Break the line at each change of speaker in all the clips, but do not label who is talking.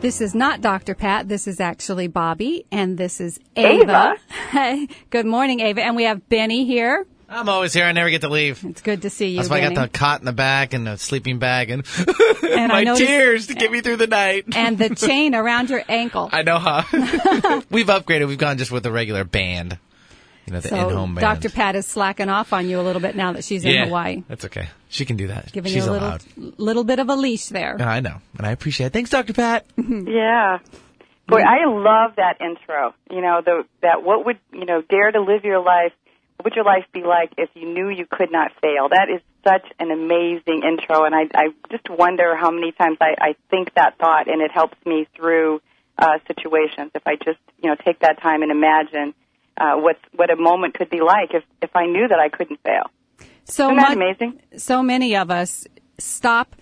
This is not Dr. Pat. This is actually Bobbie, and this is Ava.
Ava.
good morning, Ava. And we have Benny here.
I'm always here. I never get to leave.
It's good to see you.
That's why
Benny.
I got the cot in the back and the sleeping bag and,
And
my
noticed-
tears to get me through the night.
and the chain around your ankle.
I know, huh? We've upgraded. We've gone just with a regular band. You know, the
so
in-home band.
Dr. Pat is slacking off on you a little bit now that she's in Hawaii,
That's okay. She can do that.
giving
She's
you a little
allowed.
little bit of a leash there.
Yeah, I know, and I appreciate it. Thanks, Dr. Pat.
Yeah. Boy, I love that intro. You know, the that what would you know, dare to live your life. What would your life be like if you knew you could not fail? That is such an amazing intro, and I, I just wonder how many times I, I think that thought, and it helps me through uh, situations. If I just you know take that time and imagine uh, what what a moment could be like if if I knew that I couldn't fail.
So
Isn't that
much-
amazing?
so many of us stop.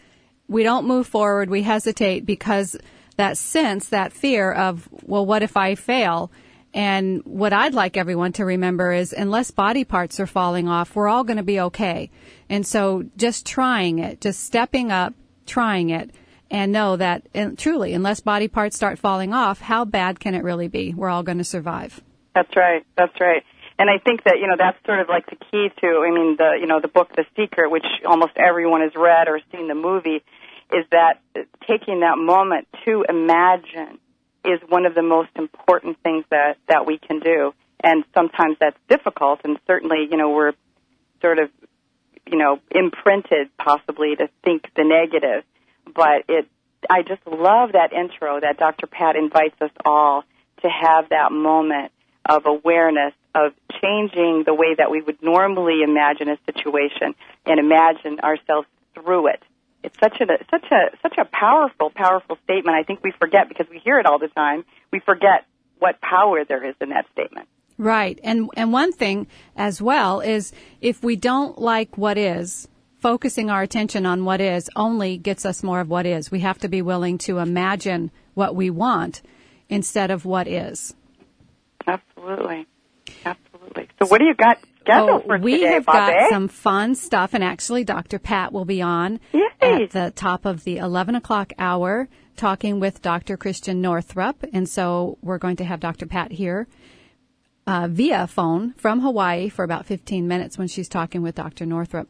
We don't move forward. We hesitate because that sense, that fear of, well, what if I fail? And what I'd like everyone to remember is unless body parts are falling off, we're all going to be okay. And so just trying it, just stepping up, trying it, and know that and truly, unless body parts start falling off, how bad can it really be? We're all going to survive.
That's right. That's right. And I think that you know that's sort of like the key to. I mean, the you know the book The Secret, which almost everyone has read or seen the movie, is that taking that moment to imagine is one of the most important things that that we can do. And sometimes that's difficult, and certainly you know we're sort of you know imprinted possibly to think the negative. But it, I just love that intro that Dr. Pat invites us all to have that moment of awareness of changing the way that we would normally imagine a situation and imagine ourselves through it. It's such a such a such a powerful powerful statement. I think we forget because we hear it all the time. We forget what power there is in that statement.
Right. And and one thing as well is if we don't like what is, focusing our attention on what is only gets us more of what is. We have to be willing to imagine what we want instead of what is.
Absolutely, absolutely. So, what do you got scheduled
Oh,
for
we
today,
have
Bobbie?
got some fun stuff, and actually, Dr. Pat will be on
Yay.
at the top of the 11 o'clock hour talking with Dr. Christiane Northrup. And so we're going to have Dr. Pat here uh, via phone from Hawaii for about 15 minutes when she's talking with Dr. Northrup.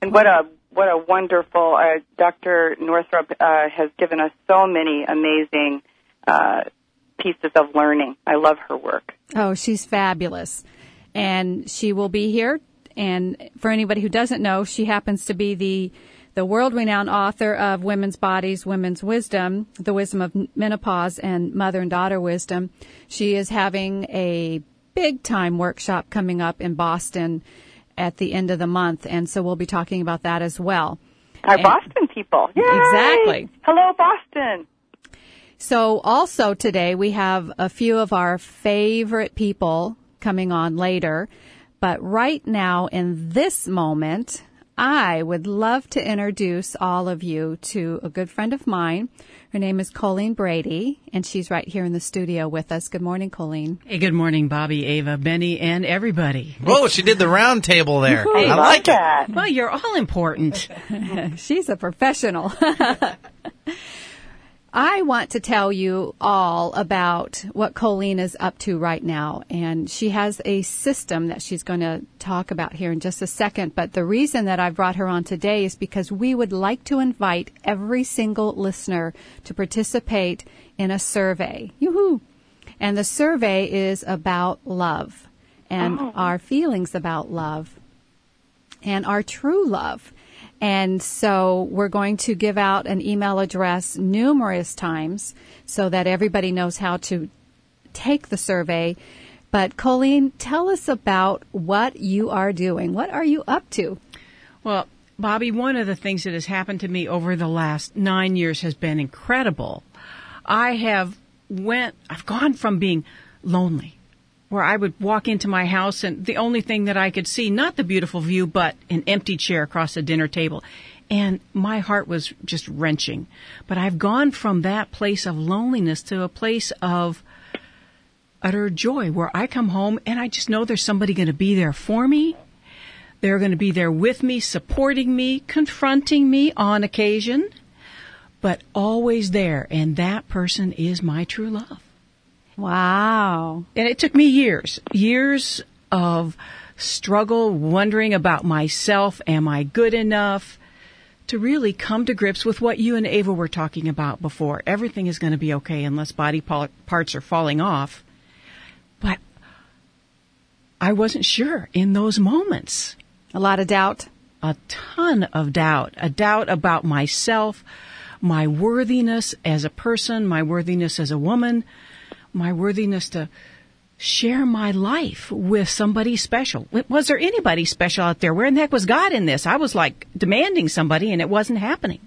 And what a what a wonderful uh, Dr. Northrup uh, has given us so many amazing uh, pieces of learning. I love her work.
Oh, she's fabulous. And she will be here. And for anybody who doesn't know, she happens to be the the world renowned author of Women's Bodies, Women's Wisdom, The Wisdom of Menopause and Mother and Daughter Wisdom. She is having a big time workshop coming up in Boston at the end of the month. And so we'll be talking about that as well.
Our
And-
Boston people. Yay!
Exactly.
Hello, Boston.
So also today we have a few of our favorite people coming on later. But right now in this moment, I would love to introduce all of you to a good friend of mine. Her name is Colleen Brady, and she's right here in the studio with us. Good morning, Colleen.
Hey, good morning, Bobbie, Ava, Benny, and everybody.
Whoa, she did the round table there. I
Love
like it.
that.
Well, you're all important.
She's a professional. I want to tell you all about what Colleen is up to right now. And she has a system that she's going to talk about here in just a second. But the reason that I brought her on today is because we would like to invite every single listener to participate in a survey. Yoo-hoo! And the survey is about love and oh. our feelings about love and our true love. And so we're going to give out an email address numerous times so that everybody knows how to take the survey. But Colleen, tell us about what you are doing. What are you up to?
Well, Bobbie, one of the things that has happened to me over the last nine years has been incredible. I have went, I've gone from being lonely, where I would walk into my house and the only thing that I could see, not the beautiful view, but an empty chair across the dinner table. And my heart was just wrenching. But I've gone from that place of loneliness to a place of utter joy where I come home and I just know there's somebody going to be there for me. They're going to be there with me, supporting me, confronting me on occasion, but always there. And that person is my true love.
Wow.
And it took me years, years of struggle, wondering about myself. Am I good enough? To really come to grips with what you and Ava were talking about before. Everything is going to be okay unless body parts are falling off. But I wasn't sure in those moments.
A lot of doubt.
A ton of doubt. A doubt about myself, my worthiness as a person, my worthiness as a woman, my worthiness to share my life with somebody special. Was there anybody special out there? Where in the heck was God in this? I was like demanding somebody and it wasn't happening.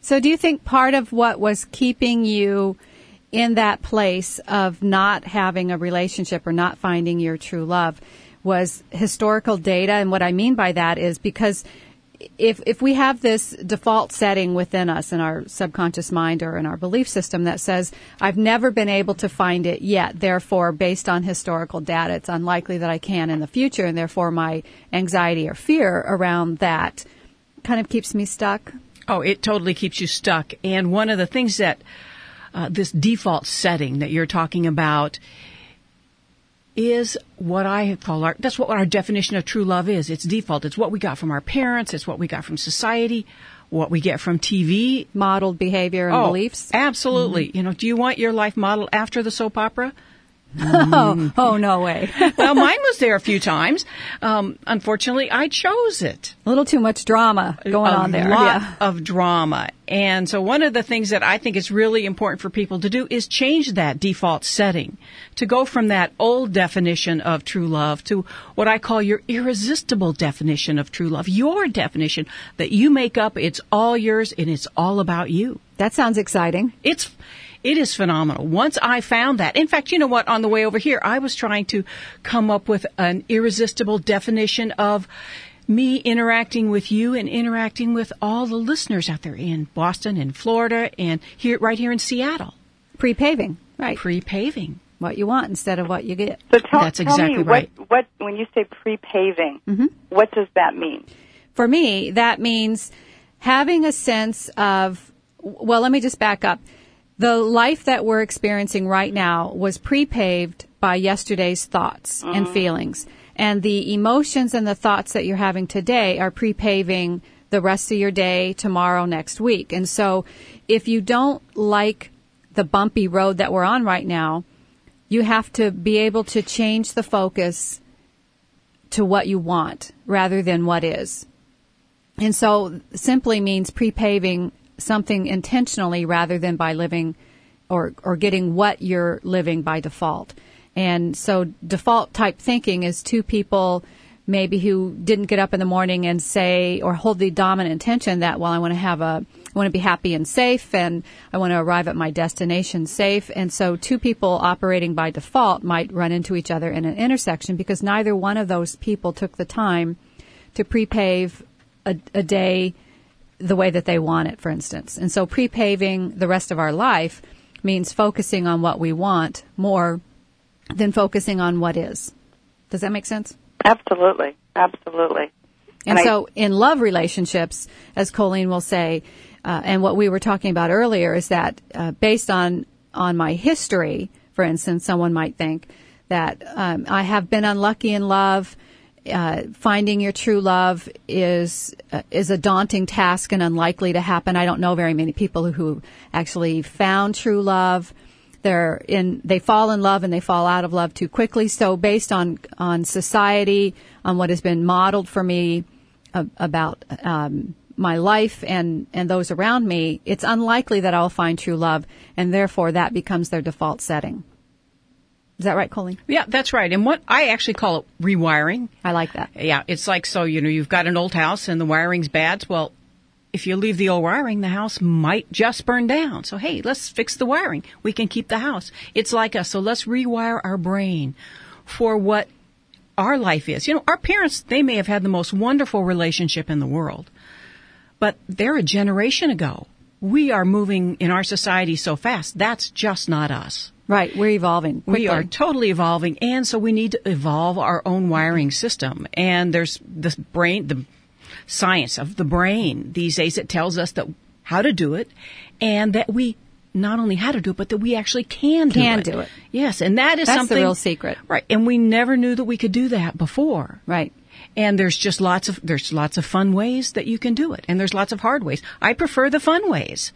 So do you think part of what was keeping you in that place of not having a relationship or not finding your true love was historical data? And what I mean by that is because if if we have this default setting within us in our subconscious mind or in our belief system that says I've never been able to find it yet, therefore based on historical data it's unlikely that I can in the future and therefore my anxiety or fear around that kind of keeps me stuck.
Oh, it totally keeps you stuck. And one of the things that uh, this default setting that you're talking about is what I call our, that's what our definition of true love is. It's default. It's what we got from our parents. It's what we got from society, what we get from TV.
Modeled behavior and
oh,
beliefs.
Absolutely. Mm-hmm. You know, do you want your life modeled after the soap opera?
Oh, oh, no way.
well, mine was there a few times. Um, unfortunately, I chose it.
A little too much drama going
a
on there.
A lot
yeah.
of drama. And so one of the things that I think is really important for people to do is change that default setting to go from that old definition of true love to what I call your irresistible definition of true love, your definition that you make up. It's all yours and it's all about you.
That sounds exciting.
It's, it is phenomenal. Once I found that, in fact, you know what? On the way over here, I was trying to come up with an irresistible definition of me interacting with you and interacting with all the listeners out there in Boston and Florida and here, right here in Seattle.
Pre-paving, right?
Pre-paving.
What you want instead of what you get.
So tell,
That's
tell
exactly
me
right.
What, what, when you say pre-paving,
mm-hmm.
what does that mean?
For me, that means having a sense of, well, let me just back up the life that we're experiencing right now was pre-paved by yesterday's thoughts and mm. feelings. And the emotions and the thoughts that you're having today are pre-paving the rest of your day, tomorrow, next week. And so if you don't like the bumpy road that we're on right now, you have to be able to change the focus to what you want rather than what is. And so simply means pre-paving something intentionally rather than by living or, or getting what you're living by default. And so default type thinking is two people maybe who didn't get up in the morning and say or hold the dominant intention that well I want to have a I want to be happy and safe and I want to arrive at my destination safe and so two people operating by default might run into each other in an intersection because neither one of those people took the time to prepave a, a day the way that they want it, for instance. And so pre-paving the rest of our life means focusing on what we want more than focusing on what is. Does that make sense?
Absolutely. Absolutely.
And, and so I, in love relationships, as Colleen will say, uh, and what we were talking about earlier is that uh, based on on my history, for instance, someone might think that um, I have been unlucky in love uh, finding your true love is uh, is a daunting task and unlikely to happen. I don't know very many people who actually found true love. They're in they fall in love and they fall out of love too quickly. So based on on society, on what has been modeled for me uh, about um, my life and and those around me, it's unlikely that I'll find true love, and therefore that becomes their default setting. Is that right, Colleen?
Yeah, that's right. And what I actually call it rewiring.
I like that.
Yeah, it's like so you know you've got an old house and the wiring's bad. Well, if you leave the old wiring, the house might just burn down. So hey, let's fix the wiring. We can keep the house. It's like us. So let's rewire our brain. for what our life is. You know, our parents, they may have had the most wonderful relationship in the world, but they're a generation ago. We are moving in our society so fast. That's just not us.
Right, we're evolving. Quickly.
We are totally evolving, and so we need to evolve our own wiring system. And there's the brain, the science of the brain these days that tells us that how to do it, and that we not only how to do it, but that we actually can do
Can
it.
do it.
Yes, and that is something
That's the real secret.
right? And we never knew that we could do that before.
Right.
And there's just lots of there's lots of fun ways that you can do it, and there's lots of hard ways. I prefer the fun ways.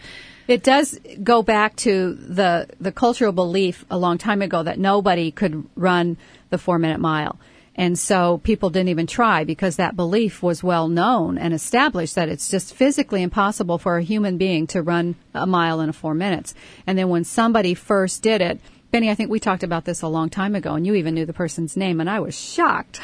It does go back to the the cultural belief a long time ago that nobody could run the four minute mile. And so people didn't even try because that belief was well known and established that it's just physically impossible for a human being to run a mile in a four minutes. And then when somebody first did it, Benny, I think we talked about this a long time ago and you even knew the person's name and I was shocked.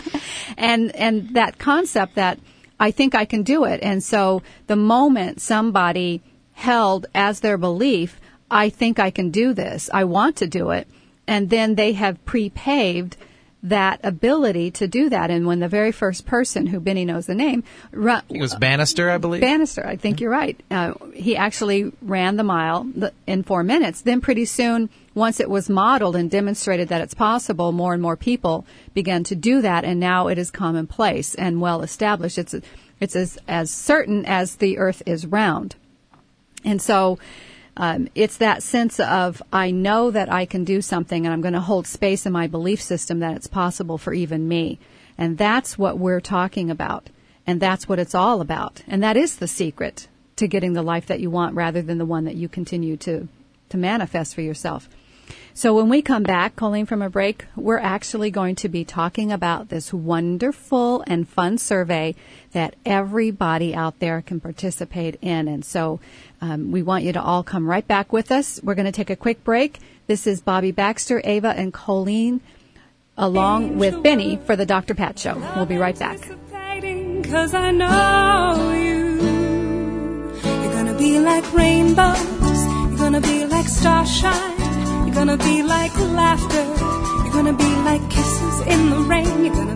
and, and that concept that I think I can do it. And so the moment somebody held as their belief, I think I can do this. I want to do it. And then they have pre-paved that ability to do that. And when the very first person who Benny knows the name, run,
It was Bannister, I believe.
Bannister, I think you're right. Uh, he actually ran the mile in four minutes. Then pretty soon, once it was modeled and demonstrated that it's possible, more and more people began to do that, and now it is commonplace and well established. It's it's as as certain as the Earth is round, and so. Um, it's that sense of I know that I can do something, and I'm going to hold space in my belief system that it's possible for even me, and that's what we're talking about. And that's what it's all about. And that is the secret to getting the life that you want rather than the one that you continue to, to manifest for yourself. So when we come back, Colleen, from a break, we're actually going to be talking about this wonderful and fun survey that everybody out there can participate in. And so um, we want you to all come right back with us. We're going to take a quick break. This is Bobbie Baxter, Ava, and Colleen, along with Benny for the Dr. Pat Show. We'll be right back.
Cause I know you. You're gonna be like rainbows. You're gonna be like starshine. You're gonna be like laughter. You're gonna be like kisses in the rain.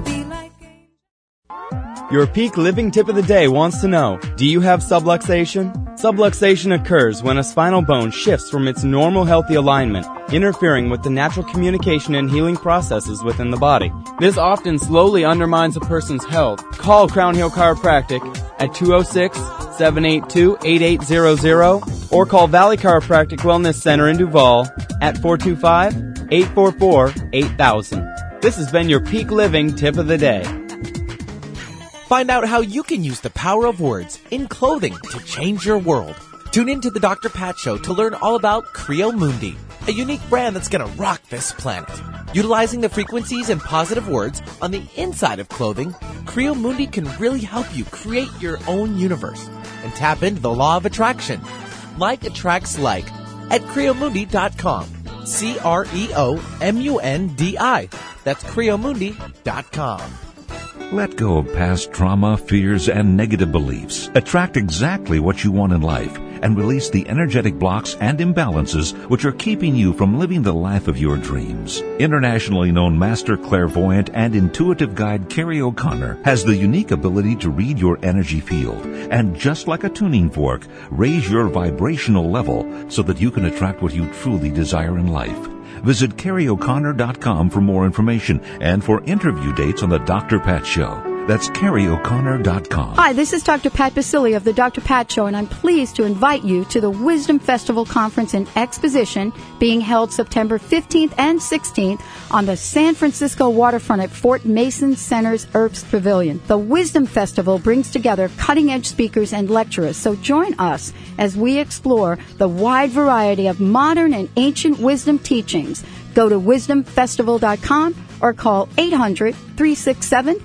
Your peak living tip of the day wants to know Do you have subluxation? Subluxation occurs when a spinal bone shifts from its normal healthy alignment, interfering with the natural communication and healing processes within the body. This often slowly undermines a person's health. Call Crown Hill Chiropractic at 206 782 8800 or call Valley Chiropractic Wellness Center in Duvall at 425 844 8000. This has been your peak living tip of the day.
Find out how you can use the power of words in clothing to change your world. Tune in to the Dr. Pat Show to learn all about Creo Mundi, a unique brand that's gonna rock this planet. Utilizing the frequencies and positive words on the inside of clothing, Creo Mundi can really help you create your own universe and tap into the law of attraction. Like attracts like at creomundi.com. C R E O M U N D I. That's creomundi.com.
Let go of past trauma, fears, and negative beliefs. Attract exactly what you want in life and release the energetic blocks and imbalances which are keeping you from living the life of your dreams. Internationally known master clairvoyant and intuitive guide Carrie O'Connor has the unique ability to read your energy field and just like a tuning fork, raise your vibrational level so that you can attract what you truly desire in life. Visit CarrieO'Connor.com for more information and for interview dates on The Dr. Pat Show. That's CarrieO'Connor.com.
Hi, this is Dr. Pat Baccili of the Dr. Pat Show, and I'm pleased to invite you to the Wisdom Festival Conference and Exposition being held September 15th and 16th on the San Francisco waterfront at Fort Mason Center's Herbst Pavilion. The Wisdom Festival brings together cutting edge speakers and lecturers, so join us as we explore the wide variety of modern and ancient wisdom teachings. Go to wisdomfestival.com or call 800 367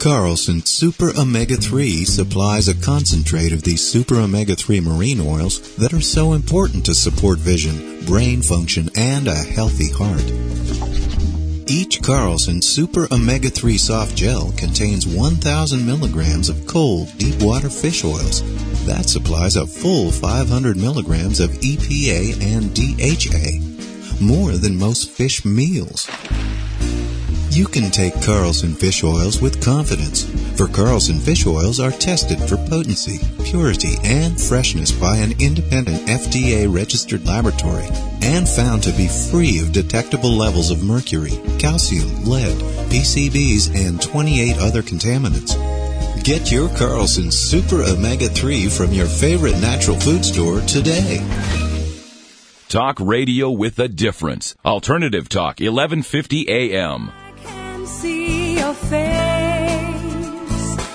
Carlson Super Omega 3 supplies a concentrate of these Super Omega 3 marine oils that are so important to support vision, brain function, and a healthy heart. Each Carlson Super Omega 3 soft gel contains 1,000 milligrams of cold, deep water fish oils. That supplies a full 500 milligrams of EPA and DHA, more than most fish meals. You can take Carlson fish oils with confidence, for Carlson fish oils are tested for potency, purity, and freshness by an independent FDA registered laboratory and found to be free of detectable levels of mercury, cadmium, lead, PCBs, and 28 other contaminants. Get your Carlson Super Omega 3 from your favorite natural food store today.
Talk radio with a difference. Alternative Talk, 1150 AM.
Can see your face.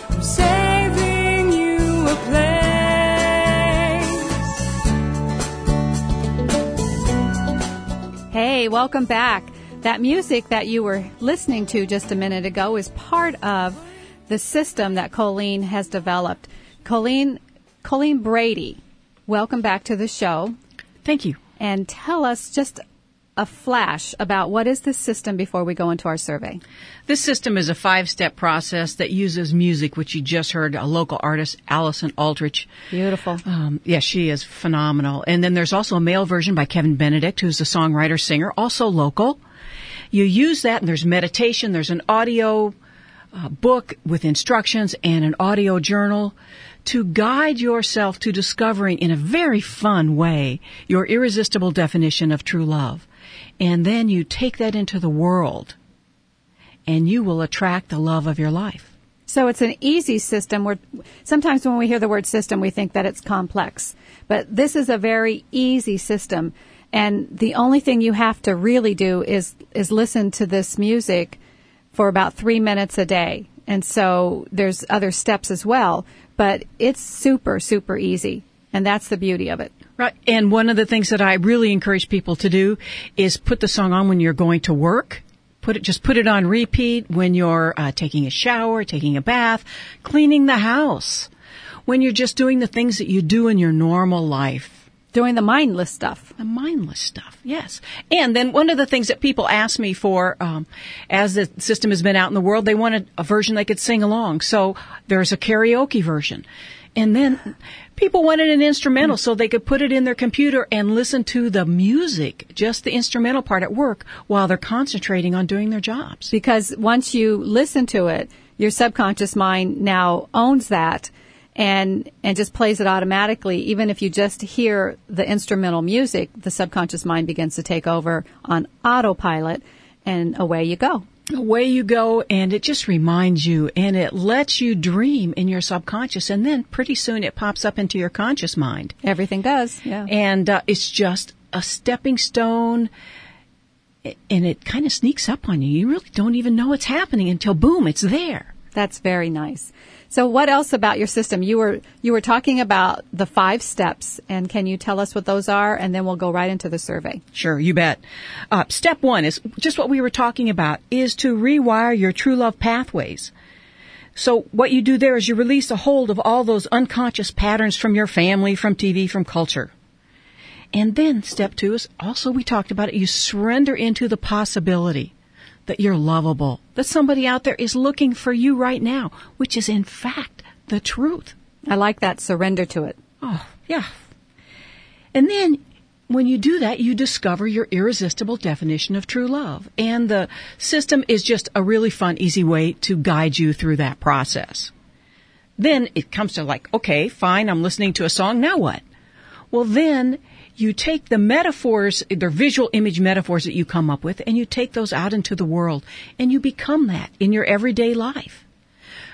I'm saving you a place.
Hey, welcome back. That music that you were listening to just a minute ago is part of the system that Colleen has developed. Colleen, Colleen Brady, welcome back to the show.
Thank you.
And tell us just a flash about what is this system before we go into our survey.
This system is a five step process that uses music, which you just heard a local artist, Allison Aldrich.
Beautiful.
Um, yeah, she is phenomenal. And then there's also a male version by Kevin Benedict, who's a songwriter singer, also local. You use that, and there's meditation, there's an audio uh, book with instructions, and an audio journal to guide yourself to discovering in a very fun way your irresistible definition of true love. And then you take that into the world and you will attract the love of your life.
So it's an easy system where sometimes when we hear the word system, we think that it's complex. But this is a very easy system. And the only thing you have to really do is, is listen to this music for about three minutes a day. And so there's other steps as well, but it's super, super easy. And that's the beauty of it.
Right. And one of the things that I really encourage people to do is put the song on when you're going to work. Put it, just put it on repeat when you're uh, taking a shower, taking a bath, cleaning the house. When you're just doing the things that you do in your normal life.
Doing the mindless stuff.
The mindless stuff, yes. And then one of the things that people ask me for, um, as the system has been out in the world, they wanted a version they could sing along. So there's a karaoke version. And then people wanted an instrumental so they could put it in their computer and listen to the music, just the instrumental part at work while they're concentrating on doing their jobs.
Because once you listen to it, your subconscious mind now owns that and and just plays it automatically even if you just hear the instrumental music the subconscious mind begins to take over on autopilot and away you go
away you go and it just reminds you and it lets you dream in your subconscious and then pretty soon it pops up into your conscious mind.
Everything does yeah.
And uh, it's just a stepping stone and it kind of sneaks up on you. You really don't even know it's happening until boom it's there.
That's very nice so what else about your system? You were you were talking about the five steps, and can you tell us what those are, and then we'll go right into the survey.
Sure, you bet. Uh, step one is just what we were talking about: is to rewire your true love pathways. So what you do there is you release a hold of all those unconscious patterns from your family, from TV, from culture. And then step two is also we talked about it. You surrender into the possibility that you're lovable, that somebody out there is looking for you right now, which is in fact the truth.
I like that surrender to it.
Oh, yeah. And then when you do that, you discover your irresistible definition of true love. And the system is just a really fun, easy way to guide you through that process. Then it comes to like, okay, fine, I'm listening to a song, now what? Well, then you take the metaphors, the visual image metaphors that you come up with, and you take those out into the world, and you become that in your everyday life.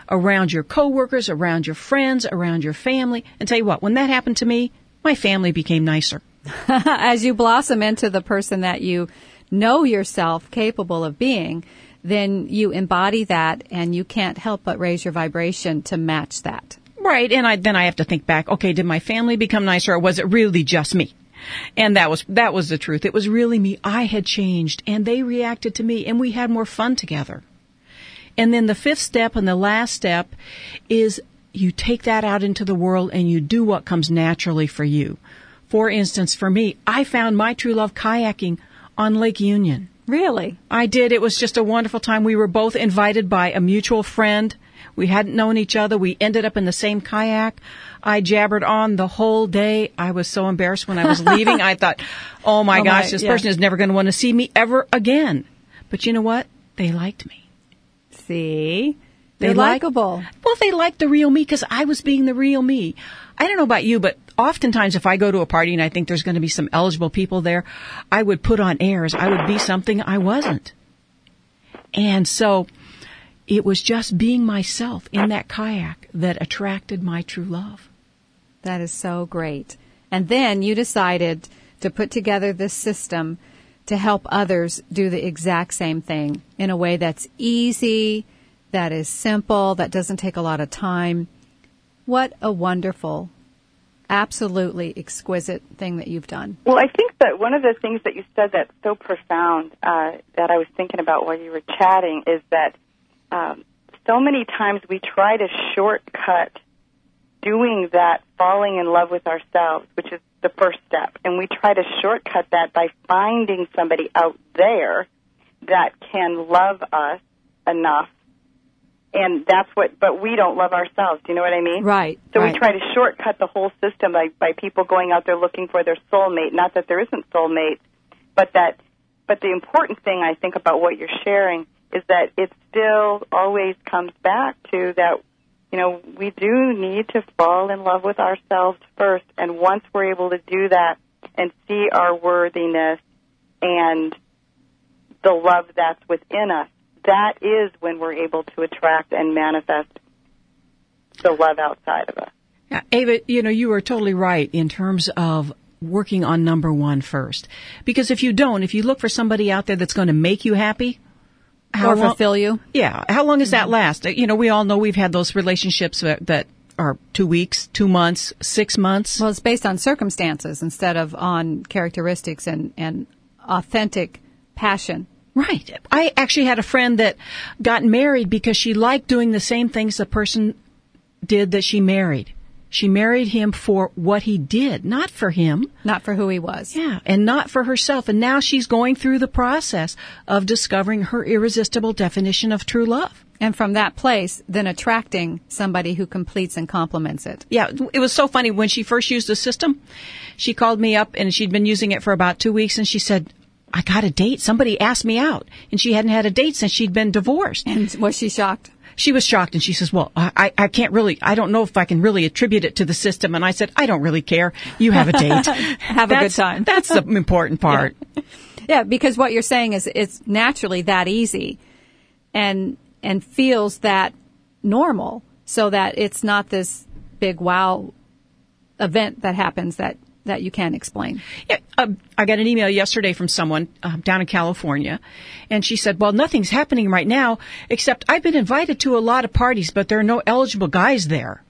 Around your coworkers, around your friends, around your family. And tell you what, when that happened to me, my family became nicer.
As you blossom into the person that you know yourself capable of being, then you embody that and you can't help but raise your vibration to match that.
Right, and I, then I have to think back, okay, did my family become nicer or was it really just me? And that was, that was the truth. It was really me. I had changed and they reacted to me and we had more fun together. And then the fifth step and the last step is you take that out into the world and you do what comes naturally for you. For instance, for me, I found my true love kayaking on Lake Union.
Really?
I did. It was just a wonderful time. We were both invited by a mutual friend. We hadn't known each other. We ended up in the same kayak. I jabbered on the whole day. I was so embarrassed when I was leaving. I thought, oh my
Oh
gosh,
my-
this
yeah.
person is never going to want to see me ever again. But you know what? They liked me.
See?
They
They're
like-
likable.
Well, they liked the real me because I was being the real me. I don't know about you, but oftentimes if I go to a party and I think there's going to be some eligible people there, I would put on airs. I would be something I wasn't. And so it was just being myself in that kayak that attracted my true love.
That is so great. And then you decided to put together this system to help others do the exact same thing in a way that's easy, that is simple, that doesn't take a lot of time. What a wonderful, absolutely exquisite thing that you've done.
Well, I think that one of the things that you said that's so profound uh, that I was thinking about while you were chatting is that um, so many times we try to shortcut doing that falling in love with ourselves, which is the first step, and we try to shortcut that by finding somebody out there that can love us enough. And that's what, but we don't love ourselves. Do you know what I mean?
Right.
So
right.
we try to shortcut the whole system by, by people going out there looking for their soulmate. Not that there isn't soulmates, but that, but the important thing I think about what you're sharing is that it still always comes back to that, you know, we do need to fall in love with ourselves first. And once we're able to do that and see our worthiness and the love that's within us, that is when we're able to attract and manifest the love outside of us.
Yeah, Ava, you know, you were totally right in terms of working on number one first. Because if you don't, if you look for somebody out there that's going to make you happy,
or
long-
fulfill you.
Yeah. How long does that mm-hmm. last? You know, we all know we've had those relationships that, that are two weeks, two months, six months.
Well, it's based on circumstances instead of on characteristics and, and authentic passion.
Right. I actually had a friend that got married because she liked doing the same things the person did that she married. She married him for what he did, not for him.
Not for who he was.
Yeah, and not for herself. And now she's going through the process of discovering her irresistible definition of true love.
And from that place, then attracting somebody who completes and complements it.
Yeah, it was so funny when she first used the system. She called me up and she'd been using it for about two weeks and she said, I got a date. Somebody asked me out. And she hadn't had a date since she'd been divorced.
And was she shocked?
She was shocked and she says, well, I, I- can't really, I don't know if I can really attribute it to the system. And I said, I don't really care. You have a date.
Have a good time.
That's the important part.
Yeah, because what you're saying is it's naturally that easy and and feels that normal so that it's not this big wow event that happens that that you can't explain.
Yeah, um, I got an email yesterday from someone um, down in California, and she said, "Well, nothing's happening right now, except I've been invited to a lot of parties, but there are no eligible guys there.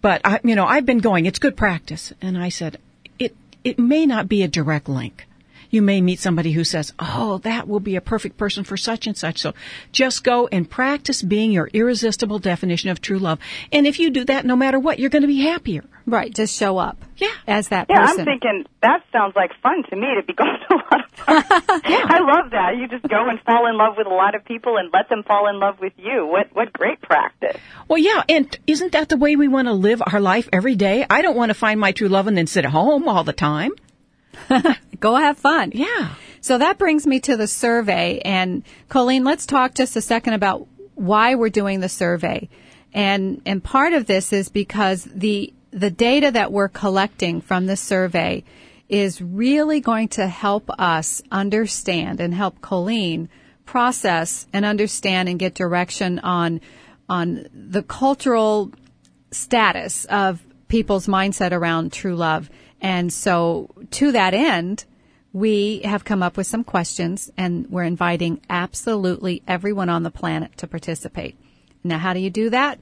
But I, you know, I've been going. It's good practice." And I said, "It it may not be a direct link." You may meet somebody who says, Oh, that will be a perfect person for such and such. So just go and practice being your irresistible definition of true love. And if you do that, no matter what, you're going to be happier.
Right, just show up.
Yeah.
As that person.
Yeah,
person.
I'm thinking that sounds like fun to me to be going to a lot of parties. I love that. You just go and fall in love with a lot of people and let them fall in love with you. What what great practice.
Well, yeah, and isn't that the way we want to live our life every day? I don't want to find my true love and then sit at home all the time.
Go have fun.
Yeah.
So that brings me to the survey. And Colleen, let's talk just a second about why we're doing the survey. And, and part of this is because the, the data that we're collecting from the survey is really going to help us understand and help Colleen process and understand and get direction on, on the cultural status of people's mindset around true love. And so to that end, we have come up with some questions and we're inviting absolutely everyone on the planet to participate. Now, how do you do that?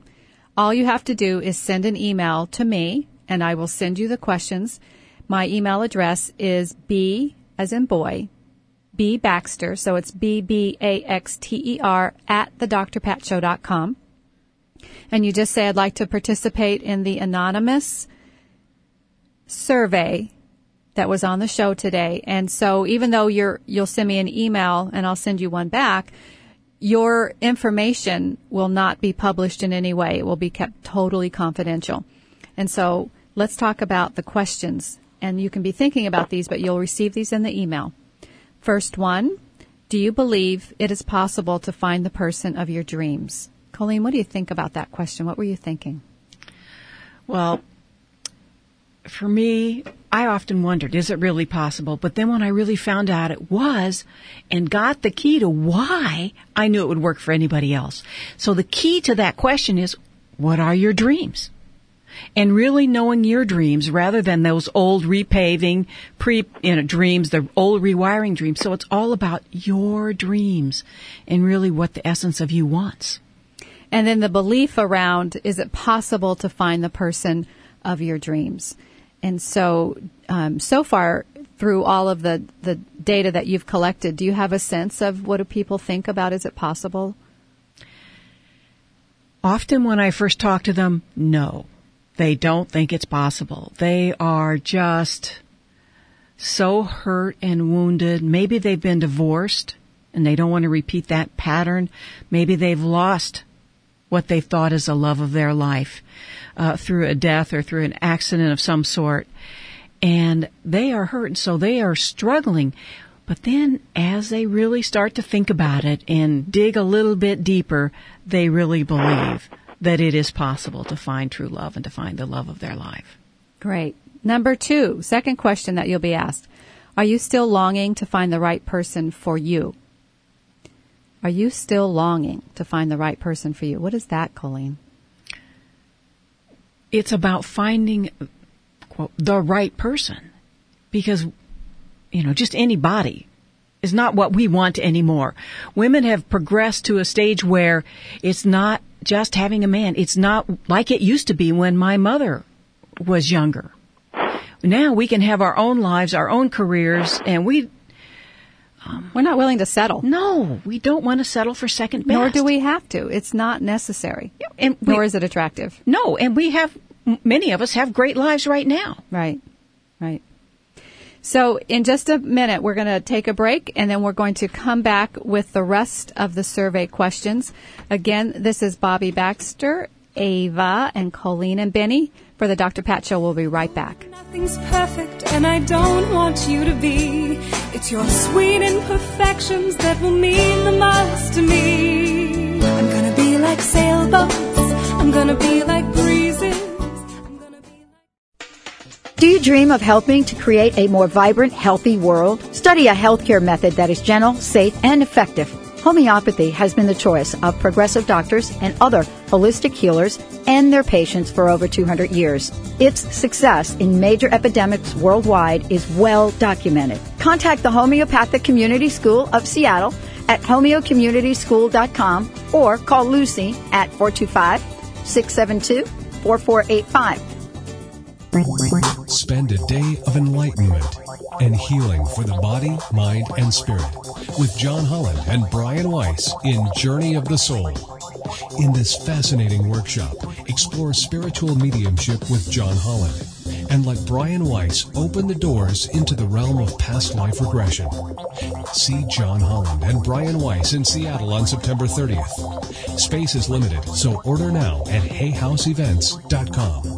All you have to do is send an email to me and I will send you the questions. My email address is B as in boy, B Baxter, so it's B B A X T E R at the drpatshow.com. And you just say, I'd like to participate in the anonymous survey that was on the show today. And so even though you're, you'll send me an email and I'll send you one back, your information will not be published in any way. It will be kept totally confidential. And so let's talk about the questions. And you can be thinking about these, but you'll receive these in the email. First one, do you believe it is possible to find the person of your dreams? Colleen, what do you think about that question? What were you thinking?
Well, for me, I often wondered, is it really possible? But then when I really found out it was and got the key to why, I knew it would work for anybody else. So the key to that question is, what are your dreams? And really knowing your dreams rather than those old repaving pre you know, dreams, the old rewiring dreams. So it's all about your dreams and really what the essence of you wants.
And then the belief around is it possible to find the person of your dreams? And so, um, so far through all of the, the data that you've collected, do you have a sense of what do people think about is it possible?
Often when I first talk to them, no, they don't think it's possible. They are just so hurt and wounded. Maybe they've been divorced and they don't want to repeat that pattern. Maybe they've lost what they thought is a love of their life uh, through a death or through an accident of some sort. And they are hurt, and so they are struggling. But then as they really start to think about it and dig a little bit deeper, they really believe that it is possible to find true love and to find the love of their life.
Great. Number two, second question that you'll be asked. Are you still longing to find the right person for you? Are you still longing to find the right person for you? What is that, Colleen?
It's about finding quote, the right person because, you know, just anybody is not what we want anymore. Women have progressed to a stage where it's not just having a man. It's not like it used to be when my mother was younger. Now we can have our own lives, our own careers, and we
um, We're not willing to settle.
No, we don't want to settle for second best.
Nor do we have to. It's not necessary.
And
we, Nor is it attractive.
No, and we have, many of us have great lives right now.
Right, right. So in just a minute, we're going to take a break and then we're going to come back with the rest of the survey questions. Again, this is Bobbie Baxter, Ava, and Colleen and Benny for the Dr. Pat Show. We'll be right back.
Nothing's perfect, and I don't want you to be. It's your sweet imperfections that will mean the most to me. I'm gonna be like sailboats, I'm gonna be like breezes.
Do you dream of helping to create a more vibrant, healthy world? Study a healthcare method that is gentle, safe, and effective. Homeopathy has been the choice of progressive doctors and other holistic healers and their patients for over 200 years. Its success in major epidemics worldwide is well documented. Contact the Homeopathic Community School of Seattle at homeocommunityschool.com or call Lucy at 425 672 4485.
Spend a day of enlightenment and healing for the body, mind, and spirit with John Holland and Brian Weiss in Journey of the Soul. In this fascinating workshop, explore spiritual mediumship with John Holland and let Brian Weiss open the doors into the realm of past life regression. See John Holland and Brian Weiss in Seattle on September 30th. Space is limited, so order now at hayhouseevents.com.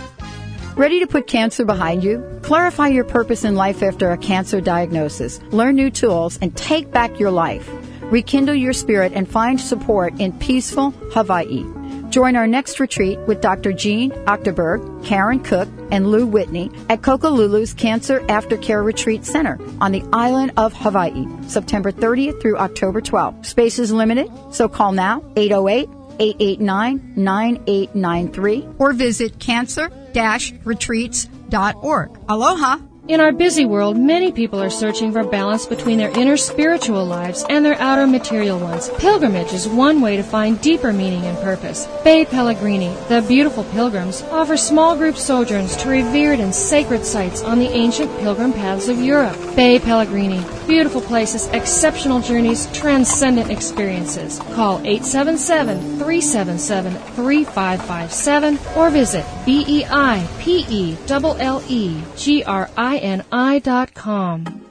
Ready to put cancer behind you? Clarify your purpose in life after a cancer diagnosis. Learn new tools and take back your life. Rekindle your spirit and find support in peaceful Hawaii. Join our next retreat with Dr. Jean Achterberg, Karen Cook, and Lou Whitney at Kokolulu's Cancer Aftercare Retreat Center on the island of Hawaii, September 30th through October 12th. Space is limited, so call now 808 889 9893 or visit cancer-retreats.org. Aloha!
In our busy world, many people are searching for balance between their inner spiritual lives and their outer material ones. Pilgrimage is one way to find deeper meaning and purpose. Bei Pellegrini, the beautiful pilgrims, offer small group sojourns to revered and sacred sites on the ancient pilgrim paths of Europe. Bei Pellegrini, beautiful places, exceptional journeys, transcendent experiences. Call 877-377-3557 or visit B-E-I-P-E-L-L-E-G-R-I ini.com.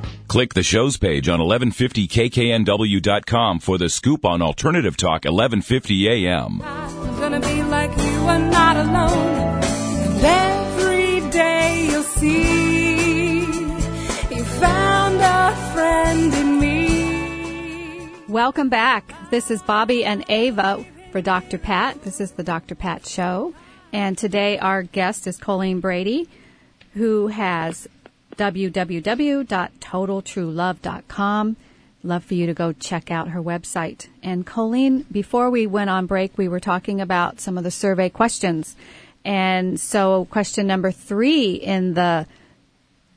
Click the show's page on 1150kknw.com for the scoop on Alternative Talk 1150 AM.
I'm gonna be like you are not alone. And every day you'll see you found a friend in me.
Welcome back. This is Bobbie and Ava for Dr. Pat. This is the Dr. Pat Show. And today our guest is Colleen Brady, who has www.totaltruelove.com. Love for you to go check out her website. And Colleen, before we went on break, we were talking about some of the survey questions. And so question number three in the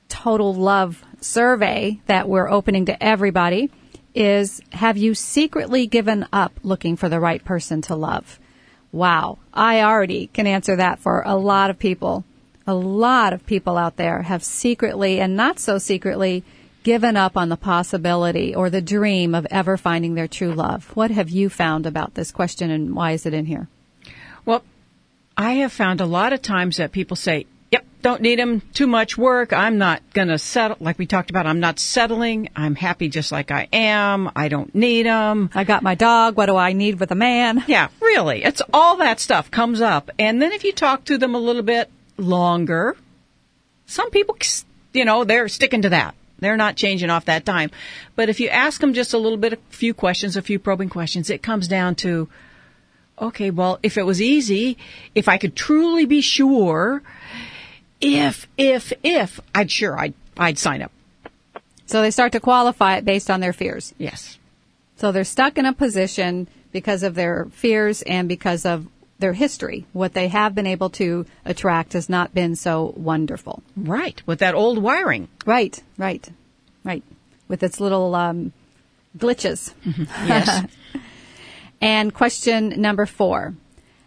Total Love survey that we're opening to everybody is have you secretly given up looking for the right person to love? Wow. I already can answer that for a lot of people. A lot of people out there have secretly and not so secretly given up on the possibility or the dream of ever finding their true love. What have you found about this question and why is it in here?
Well, I have found a lot of times that people say, Yep, don't need him. Too much work. I'm not going to settle. Like we talked about, I'm not settling. I'm happy just like I am. I don't need him.
I got my dog. What do I need with a man?
Yeah, really. It's all that stuff comes up. And then if you talk to them a little bit longer, some people, you know, they're sticking to that. They're not changing off that time. But if you ask them just a little bit, a few questions, a few probing questions, it comes down to, okay, well, if it was easy, if I could truly be sure, if, if, if, I'd sure, I'd, I'd sign up.
So they start to qualify it based on their fears.
Yes.
So they're stuck in a position because of their fears and because of their history. What they have been able to attract has not been so wonderful.
Right. With that old wiring.
Right, right, right. With its little um, glitches.
Yes.
and question number four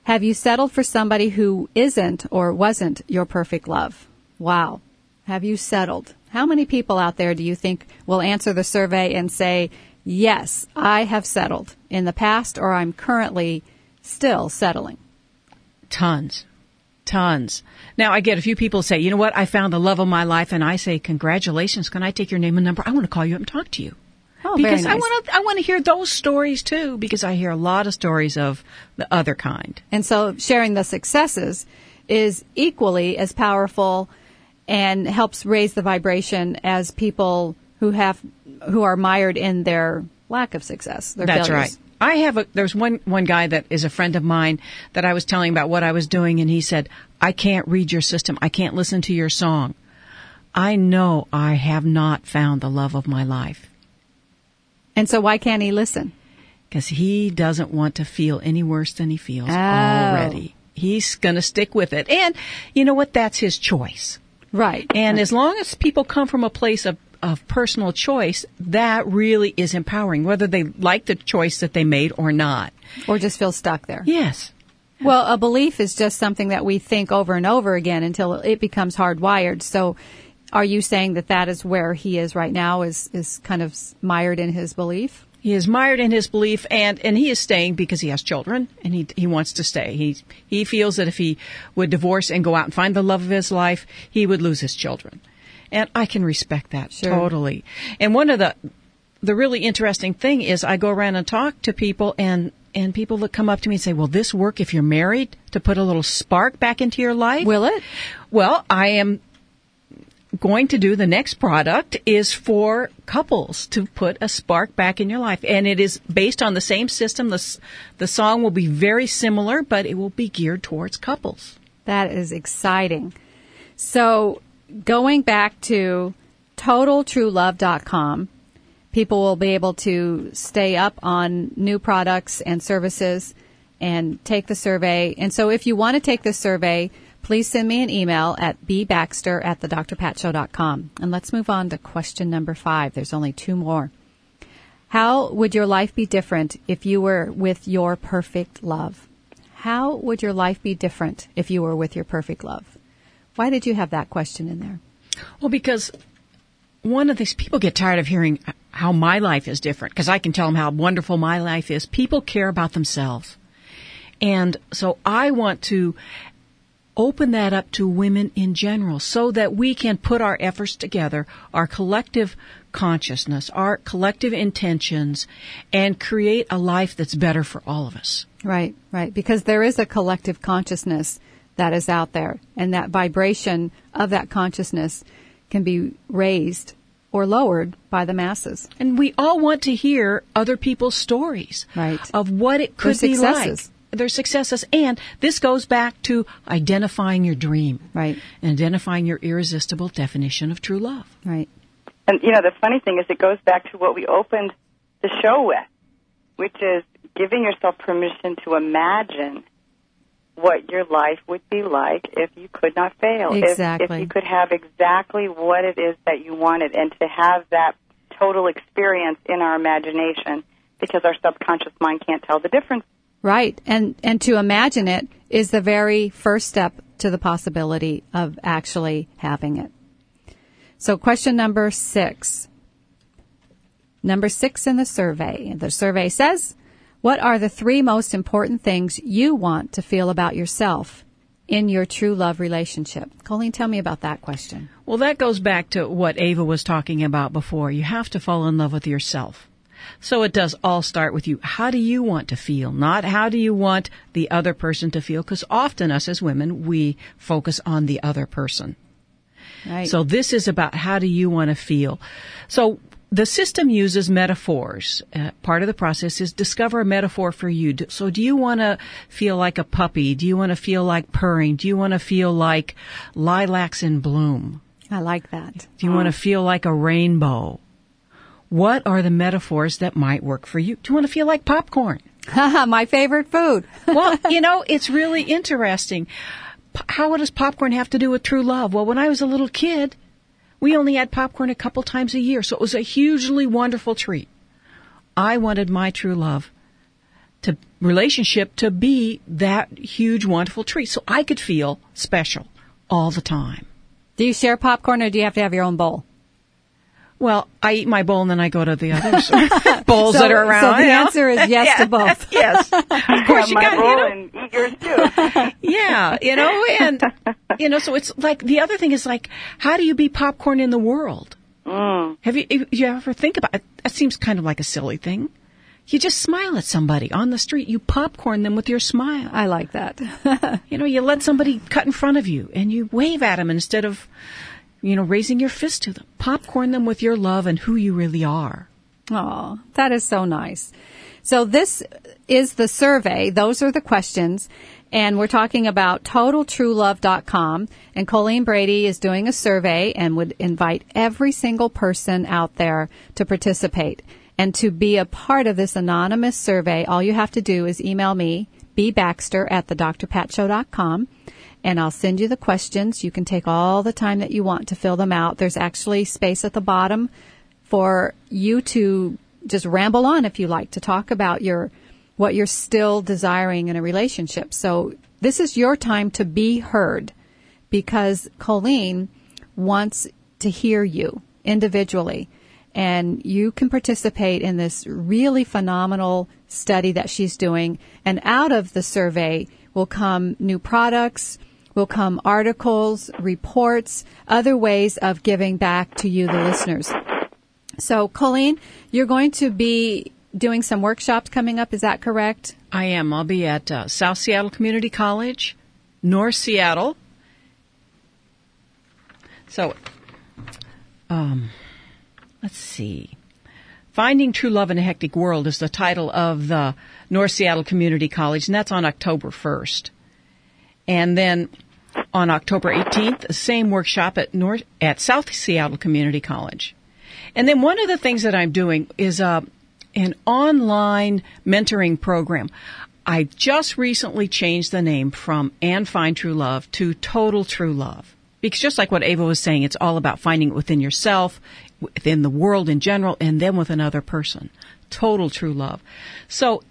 Have you settled for somebody who isn't or wasn't your perfect love? Wow. Have you settled? How many people out there do you think will answer the survey and say, Yes, I have settled in the past or I'm currently still settling?
Tons. Tons. Now I get a few people say, you know what, I found the love of my life and I say, congratulations, can I take your name and number? I want to call you up and talk to you.
Oh,
because
very
I want to, I want to hear those stories too, because I hear a lot of stories of the other kind.
And so sharing the successes is equally as powerful and helps raise the vibration as people who have who are mired in their lack of success. Their
That's
failures.
right. I have a, there's one, one guy that is a friend of mine that I was telling about what I was doing and he said, I can't read your system. I can't listen to your song. I know I have not found the love of my life.
And so why can't he listen?
Because he doesn't want to feel any worse than he feels
Oh.
already. He's gonna stick with it. And you know what? That's his choice.
Right.
And as long as people come from a place of, of personal choice, that really is empowering, whether they like the choice that they made or not.
Or just feel stuck there.
Yes.
Well, a belief is just something that we think over and over again until it becomes hardwired. So are you saying that that is where he is right now is, is kind of mired in his belief?
He is mired in his belief, and, and he is staying because he has children, and he he wants to stay. He he feels that if he would divorce and go out and find the love of his life, he would lose his children, and I can respect that
Sure.
totally. And one of the the really interesting thing is I go around and talk to people, and and people that come up to me and say, "Will this work if you're married to put a little spark back into your life?"
Will it?
Well, I am going to do the next product is for couples to put a spark back in your life and it is based on the same system the the song will be very similar but it will be geared towards couples
That is exciting. So, going back to totaltruelove.com, people will be able to stay up on new products and services and take the survey. And so, if you want to take this survey, please send me an email at bbaxter at thedrpatshow.com. And let's move on to question number five. There's only two more. How would your life be different if you were with your perfect love? How would your life be different if you were with your perfect love? Why did you have that question in there?
well because one of these people get tired of hearing how my life is different because I can tell them how wonderful my life is people care about themselves and so I want to open that up to women in general so that we can put our efforts together, our collective consciousness, our collective intentions, and create a life that's better for all of us.
Right, right. Because there is a collective consciousness that is out there, and that vibration of that consciousness can be raised or lowered by the masses.
And we all want to hear other people's stories
right.
of what it could
Their
be
successes.
like. Their successes. And this goes back to identifying your dream.
Right.
And identifying your irresistible definition of true love.
Right.
And you know, the funny thing is, it goes back to what we opened the show with, which is giving yourself permission to imagine what your life would be like if you could not fail. If- If, you could have exactly what it is that you wanted, and to have that total experience in our imagination, because our subconscious mind can't tell the difference.
Right. And and to imagine it is the very first step to the possibility of actually having it. So question number 6. Number 6 in the survey. The survey says, "What are the three most important things you want to feel about yourself in your true love relationship?" Colleen, tell me about that question.
Well, that goes back to what Ava was talking about before. You have to fall in love with yourself. So it does all start with you. How do you want to feel? Not how do you want the other person to feel? Because often us as women, we focus on the other person.
Right.
So this is about how do you want to feel? So the system uses metaphors. Uh, part of the process is discover a metaphor for you. So do you want to feel like a puppy? Do you want to feel like purring? Do you want to feel like lilacs in bloom?
I like that.
Do you want to feel like a rainbow? What are the metaphors that might work for you? Do you want to feel like popcorn?
My favorite food.
well, you know, it's really interesting. P- How does popcorn have to do with true love? Well, when I was a little kid, we only had popcorn a couple times a year, so it was a hugely wonderful treat. I wanted my true love to relationship to be that huge wonderful treat so I could feel special all the time.
Do you share popcorn or do you have to have your own bowl?
Well, I eat my bowl and then I go to the other bowls
So-
that are around.
so the
you know?
answer is yes to both.
yes, of course you
my
got
bowl
you know,
and eat yours too.
yeah, you know, and you know, so it's like the other thing is like, how do you be popcorn in the world?
Mm.
Have you you ever think about it? That seems kind of like a silly thing. You just smile at somebody on the street. You popcorn them with your smile.
I like that.
you know, you let somebody cut in front of you and you wave at them instead of, you know, raising your fist to them. Popcorn them with your love and who you really are.
Oh, that is so nice. So this is the survey. Those are the questions. And we're talking about totaltruelove.com. And Colleen Brady is doing a survey and would invite every single person out there to participate. And to be a part of this anonymous survey, all you have to do is email me, bbaxter at thedrpatshow.com and I'll send you the questions. You can take all the time that you want to fill them out. There's actually space at the bottom for you to just ramble on if you like to talk about your what you're still desiring in a relationship. So this is your time to be heard because Colleen wants to hear you individually and you can participate in this really phenomenal study that she's doing. And out of the survey will come new products, will come articles, reports, other ways of giving back to you, the listeners. So, Colleen, you're going to be doing some workshops coming up. Is that correct?
I am. I'll be at uh, South Seattle Community College, North Seattle. So, um, let's see. Finding True Love in a Hectic World is the title of the North Seattle Community College, and that's on October 1st. And then on October 18th, the same workshop at North, at South Seattle Community College. And then one of the things that I'm doing is uh, an online mentoring program. I just recently changed the name from And Find True Love to Total True Love. Because just like what Ava was saying, it's all about finding it within yourself, within the world in general, and then with another person. Total true love. So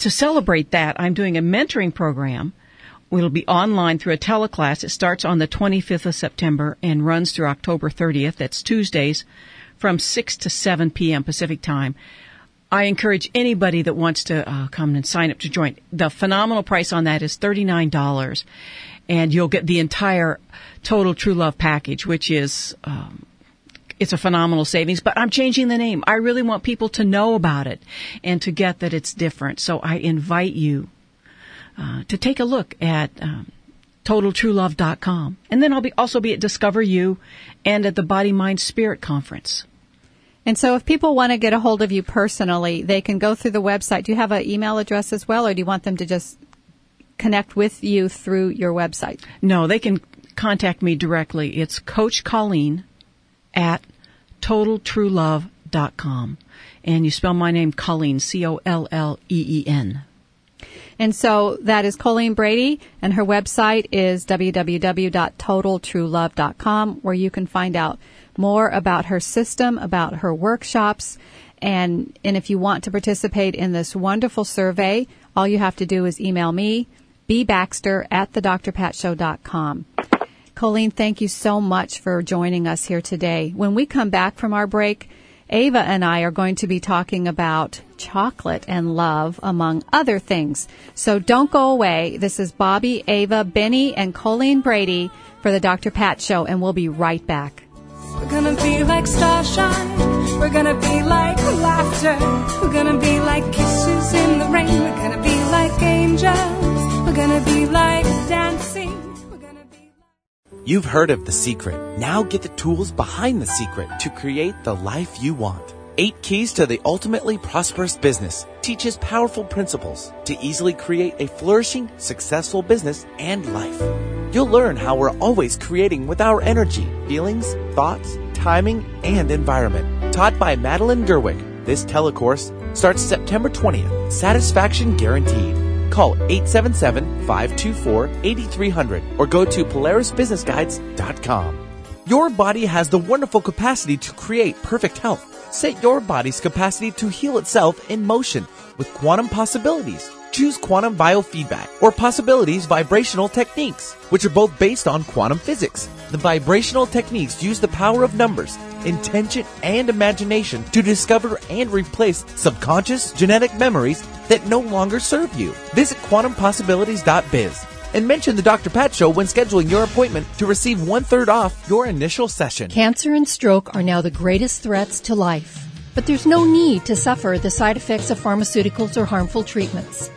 to celebrate that, I'm doing a mentoring program. It'll be online through a teleclass. It starts on the 25th of September and runs through October 30th. That's Tuesdays from 6 to 7 p.m. Pacific time. I encourage anybody that wants to uh, come and sign up to join. The phenomenal price on that is $39 and you'll get the entire total true love package, which is, um, it's a phenomenal savings, but I'm changing the name. I really want people to know about it and to get that it's different. So I invite you uh, to take a look at um, totaltruelove.com. And then I'll be also be at Discover You and at the Body Mind Spirit Conference.
And so if people want to get a hold of you personally, they can go through the website. Do you have an email address as well, or do you want them to just connect with you through your website?
No, they can contact me directly. It's Coach Colleen at totaltruelove.com. And you spell my name Colleen, C-O-L-L-E-E-N.
And so that is Colleen Brady, and her website is www.totaltruelove.com, where you can find out more about her system, about her workshops, and and if you want to participate in this wonderful survey, all you have to do is email me, bbaxter at thedrpatshow.com. Colleen, thank you so much for joining us here today. When we come back from our break, Ava and I are going to be talking about chocolate and love, among other things. So don't go away. This is Bobbie, Ava, Benny, and Colleen Brady for the Dr. Pat Show, and we'll be right back.
We're gonna be like starshine. We're gonna be like laughter. We're gonna be like kisses in the rain. We're gonna be like angels. We're gonna be like dancing.
You've heard of The Secret. Now get the tools behind The Secret to create the life you want. Eight Keys to the Ultimately Prosperous Business teaches powerful principles to easily create a flourishing, successful business and life. You'll learn how we're always creating with our energy, feelings, thoughts, timing, and environment. Taught by Madeline Gerwick, this telecourse starts September 20th. Satisfaction guaranteed. Call 877-524-8300 or go to polarisbusinessguides.com. Your body has the wonderful capacity to create perfect health. Set your body's capacity to heal itself in motion with quantum possibilities. Choose quantum biofeedback or possibilities vibrational techniques, which are both based on quantum physics. The vibrational techniques use the power of numbers, intention, and imagination to discover and replace subconscious genetic memories that no longer serve you. Visit quantumpossibilities.biz and mention the Dr. Pat Show when scheduling your appointment to receive one third off your initial session.
Cancer and stroke are now the greatest threats to life, but there's no need to suffer the side effects of pharmaceuticals or harmful treatments.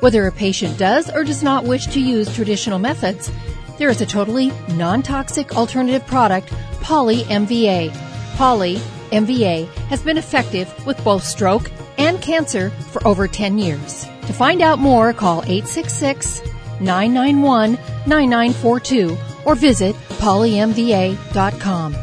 Whether a patient does or does not wish to use traditional methods, there is a totally non-toxic alternative product, Poly MVA. Poly MVA has been effective with both stroke and cancer for over 10 years. To find out more, call 866 991 9942 or visit polymva.com.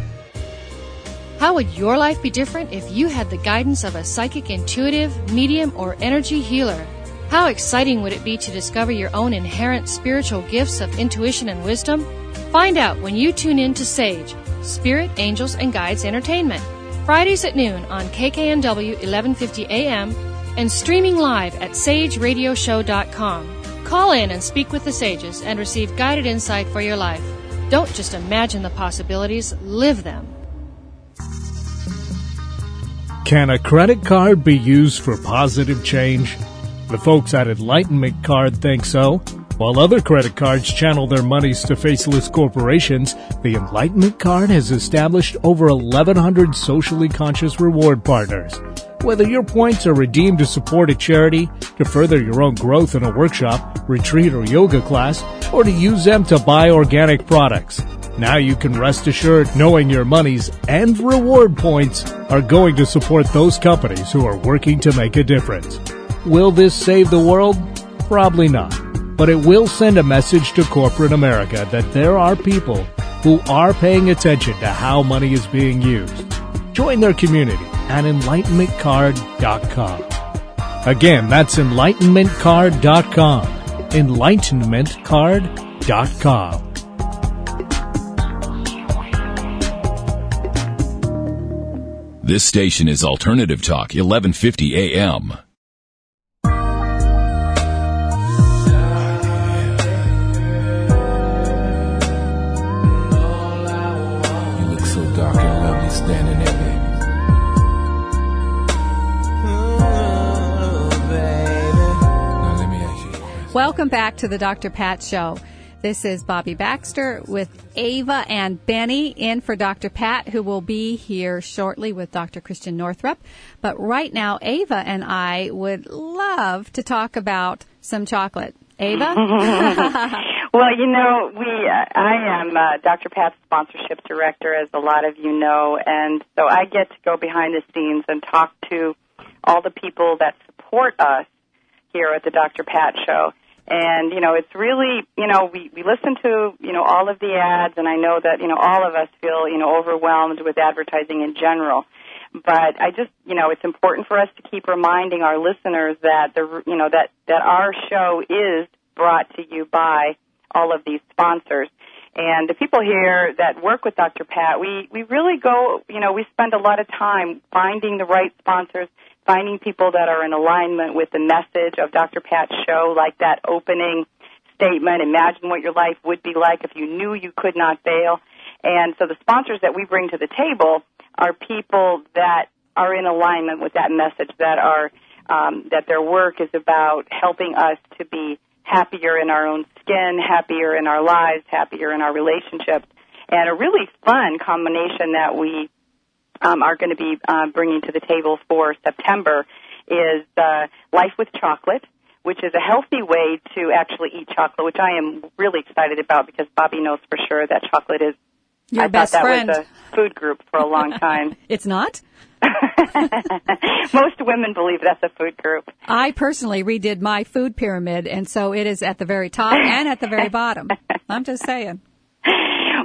How would your life be different if you had the guidance of a psychic intuitive, medium, or energy healer? How exciting would it be to discover your own inherent spiritual gifts of intuition and wisdom? Find out when you tune in to Sage, Spirit, Angels, and Guides Entertainment, Fridays at noon on KKNW 1150 AM and streaming live at sageradioshow.com. Call in and speak with the sages and receive guided insight for your life. Don't just imagine the possibilities, live them.
Can a credit card be used for positive change? The folks at Enlightenment Card think so. While other credit cards channel their monies to faceless corporations, the Enlightenment Card has established over 1,100 socially conscious reward partners. Whether your points are redeemed to support a charity, to further your own growth in a workshop, retreat, or yoga class, or to use them to buy organic products, now you can rest assured knowing your monies and reward points are going to support those companies who are working to make a difference. Will this save the world? Probably not. But it will send a message to corporate America that there are people who are paying attention to how money is being used. Join their community at enlightenmentcard.com. Again, that's enlightenmentcard.com. Enlightenmentcard.com.
This station is Alternative Talk, 1150 AM.
Welcome back to the Dr. Pat Show. This is Bobbie Baxter with Ava and Benny in for Dr. Pat, who will be here shortly with Dr. Christiane Northrup. But right now, Ava and I would love to talk about some chocolate. Ava?
well, you know, we uh, I am uh, Dr. Pat's sponsorship director, as a lot of you know, and so I get to go behind the scenes and talk to all the people that support us here at the Dr. Pat Show. And you know, it's really you know we we listen to you know all of the ads, and I know that you know all of us feel you know overwhelmed with advertising in general. But I just you know it's important for us to keep reminding our listeners that the you know that that our show is brought to you by all of these sponsors. And the people here that work with Dr. Pat, we, we really go, you know, we spend a lot of time finding the right sponsors, finding people that are in alignment with the message of Dr. Pat's show, like that opening statement, imagine what your life would be like if you knew you could not fail. And so the sponsors that we bring to the table are people that are in alignment with that message, that are, um, that their work is about helping us to be happier in our own skin, happier in our lives, happier in our relationships, and a really fun combination that we um, are going to be uh, bringing to the table for September is uh, Life with Chocolate, which is a healthy way to actually eat chocolate, which I am really excited about because Bobbie knows for sure that chocolate is.
Your
I
best
thought that
friend.
was a food group for a long time.
it's not?
Most women believe that's a food group.
I personally redid my food pyramid, and so it is at the very top and at the very bottom. I'm just saying.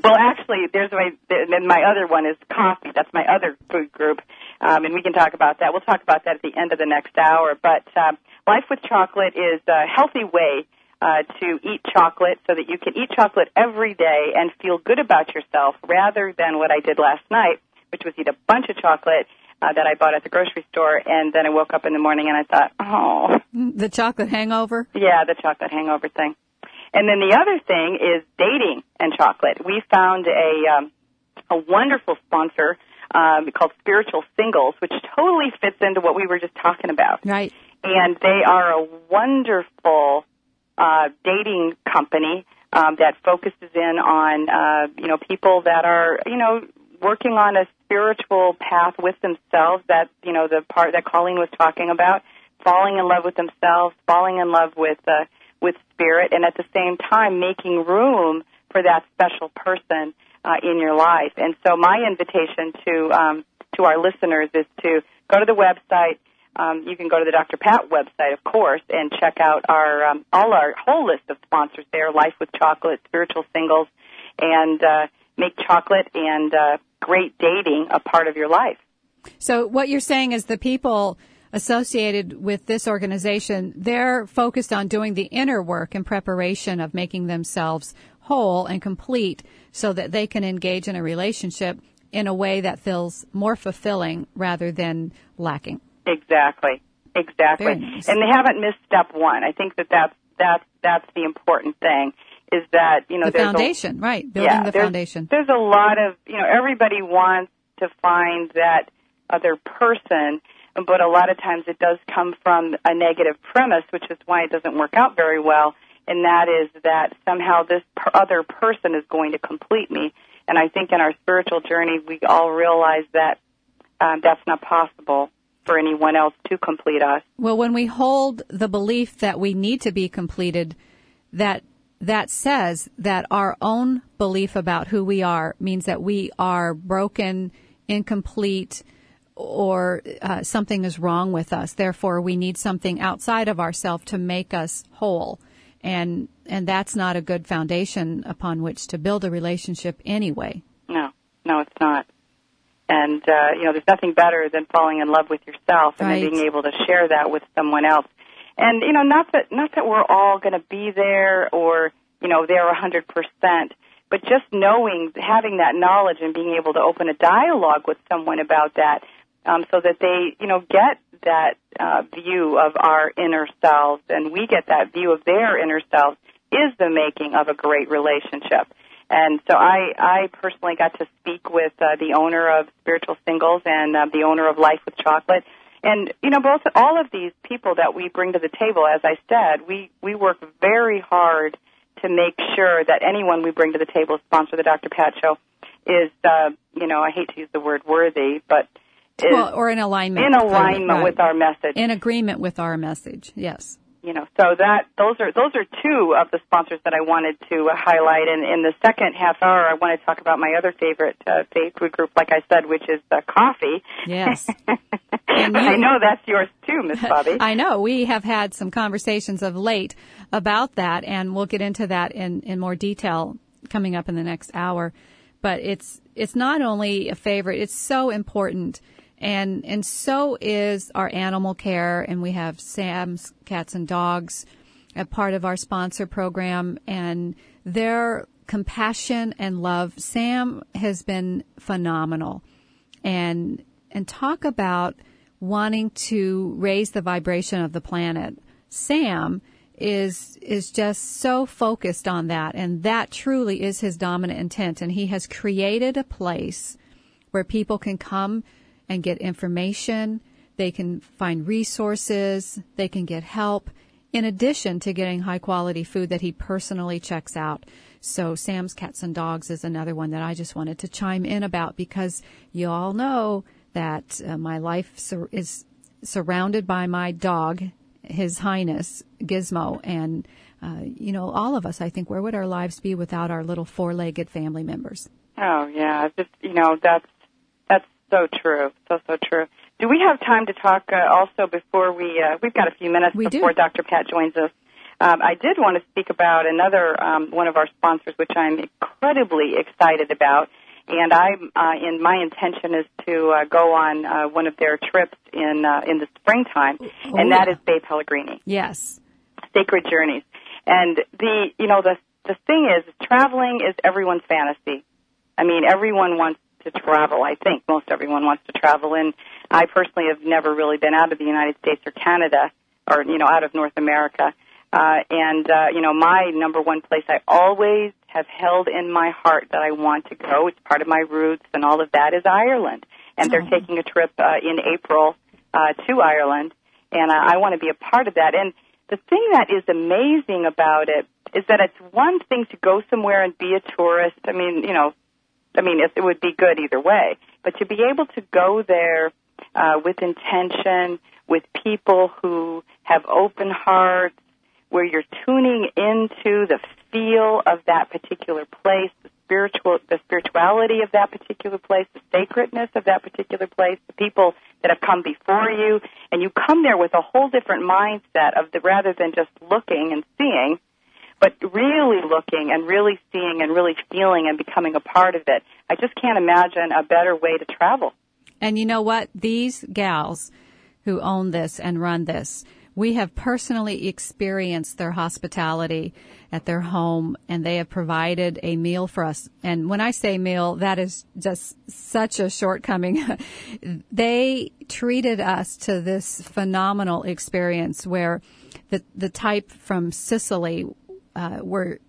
Well, actually, there's my then my other one is coffee. That's my other food group, um, and we can talk about that. We'll talk about that at the end of the next hour. But um, Life with Chocolate is a healthy way uh, to eat chocolate so that you can eat chocolate every day and feel good about yourself, rather than what I did last night, which was eat a bunch of chocolate. Uh, that I bought at the grocery store, and then I woke up in the morning and I thought, oh,
The chocolate hangover?
yeah, the chocolate hangover thing. And then the other thing is dating and chocolate. We found a um, a wonderful sponsor um, called Spiritual Singles, which totally fits into what we were just talking about.
Right.
And they are a wonderful uh, dating company um, that focuses in on uh, you know people that are you know working on a spiritual path with themselves. That you know the part that Colleen was talking about, falling in love with themselves, falling in love with uh, with spirit, and at the same time making room for that special person uh, in your life. And so my invitation to um, to our listeners is to go to the website. Um, you can go to the Dr. Pat website, of course, and check out our um, all our whole list of sponsors there: Life with Chocolate, Spiritual Singles, and uh, make chocolate and uh, great dating a part of your life.
So what you're saying is the people associated with this organization, they're focused on doing the inner work in preparation of making themselves whole and complete so that they can engage in a relationship in a way that feels more fulfilling rather than lacking.
Exactly. Exactly.
Nice.
And they haven't missed step one. I think that that's that's that's the important thing. Is that you know
the
there's a-
foundation, right? Building
yeah,
the
there's-
foundation.
There's a lot of you know everybody wants to find that other person, but a lot of times it does come from a negative premise, which is why it doesn't work out very well. And that is that somehow this other person is going to complete me. And I think in our spiritual journey, we all realize that um, that's not possible for anyone else to complete us.
Well, when we hold the belief that we need to be completed, that that says that our own belief about who we are means that we are broken, incomplete, or uh, something is wrong with us. Therefore, we need something outside of ourselves to make us whole, and and that's not a good foundation upon which to build a relationship anyway.
No, no, it's not. And uh, you know, there's nothing better than falling in love with yourself and
Right.
then being able to share that with someone else. And you know, not that not that we're all going to be there or you know there hundred percent, but just knowing, having that knowledge and being able to open a dialogue with someone about that, um, so that they you know get that uh, view of our inner selves and we get that view of their inner selves is the making of a great relationship. And so I, I personally got to speak with uh, the owner of Spiritual Singles and uh, the owner of Life with Chocolate. And you know, both all of these people that we bring to the table, as I said, we we work very hard to make sure that anyone we bring to the table, sponsor the Dr. Pat Show, is uh, you know, I hate to use the word worthy, but
well, or in alignment.
in alignment
Right.
with our message.
In agreement with our message. Yes.
you know so that those are those are two of the sponsors that I wanted to uh, highlight and in the second half hour I want to talk about my other favorite uh, faith food group like I said which is uh, coffee
Yes.
I know that's yours too Miss Bobbie
I know. We have had some conversations of late about that, and we'll get into that in, in more detail coming up in the next hour. But it's it's not only a favorite; it's so important, and and so is our animal care, and we have Sam's Cats and Dogs, a part of our sponsor program, and their compassion and love. Sam has been phenomenal, and and talk about wanting to raise the vibration of the planet. Sam is is just so focused on that and that truly is his dominant intent and he has created a place where people can come and get information, they can find resources, they can get help in addition to getting high quality food that he personally checks out. So Sam's Cats and Dogs is another one that I just wanted to chime in about because you all know that uh, my life sur- is surrounded by my dog, His Highness Gizmo, and uh, you know all of us. I think where would our lives be without our little four-legged family members?
oh yeah just you know that's that's so true so so true do we have time to talk uh, also before we uh, we've got a few minutes
We do.
before Dr. Pat joins us um, I did want to speak about another um, one of our sponsors, which I'm incredibly excited about, and I'm uh, in my intention is to uh, go on uh, one of their trips in uh, in the springtime, and that
yeah.
is Bei Pellegrini,
Yes.
Sacred Journeys. And the you know the the thing is, traveling is everyone's fantasy. I mean, everyone wants to travel. I think most everyone wants to travel, and I personally have never really been out of the United States or Canada, or you know, out of North America. Uh, and uh, you know, my number one place I always have held in my heart that I want to go. It's part of my roots, and all of that is Ireland. And they're taking a trip uh, in April uh, to Ireland, and uh, I want to be a part of that. And the thing that is amazing about it is that it's one thing to go somewhere and be a tourist. I mean, you know, I mean, it, it would be good either way. But to be able to go there uh, with intention, with people who have open hearts, where you're tuning into the feel of that particular place, the spiritual, the spirituality of that particular place, the sacredness of that particular place, the people that have come before you, and you come there with a whole different mindset of the rather than just looking and seeing, but really looking and really seeing and really feeling and becoming a part of it. I just can't imagine a better way to travel.
And you know what? These gals who own this and run this, we have personally experienced their hospitality at their home and they have provided a meal for us. And when I say meal, that is just such a shortcoming. they treated us to this phenomenal experience where the, the type from Sicily, uh, where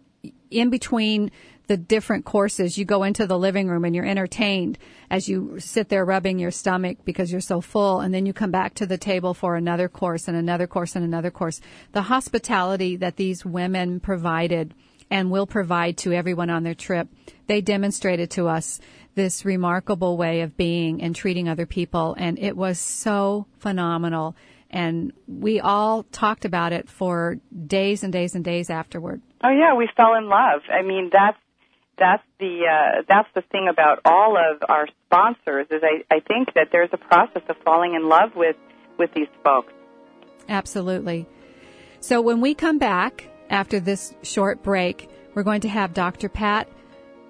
in between the different courses, you go into the living room and you're entertained as you sit there rubbing your stomach because you're so full. And then you come back to the table for another course and another course and another course. The hospitality that these women provided and will provide to everyone on their trip, they demonstrated to us this remarkable way of being and treating other people. And it was so phenomenal. And we all talked about it for days and days and days afterward.
Oh yeah, we fell in love. I mean, that's that's the uh, that's the thing about all of our sponsors is I, I think that there's a process of falling in love with with these folks.
Absolutely. So when we come back after this short break, we're going to have Dr. Pat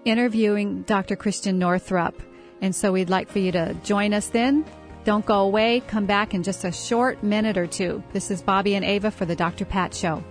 interviewing Dr. Christiane Northrup. And so we'd like for you to join us then. Don't go away. Come back in just a short minute or two. This is Bobbie and Ava for the Dr. Pat Show.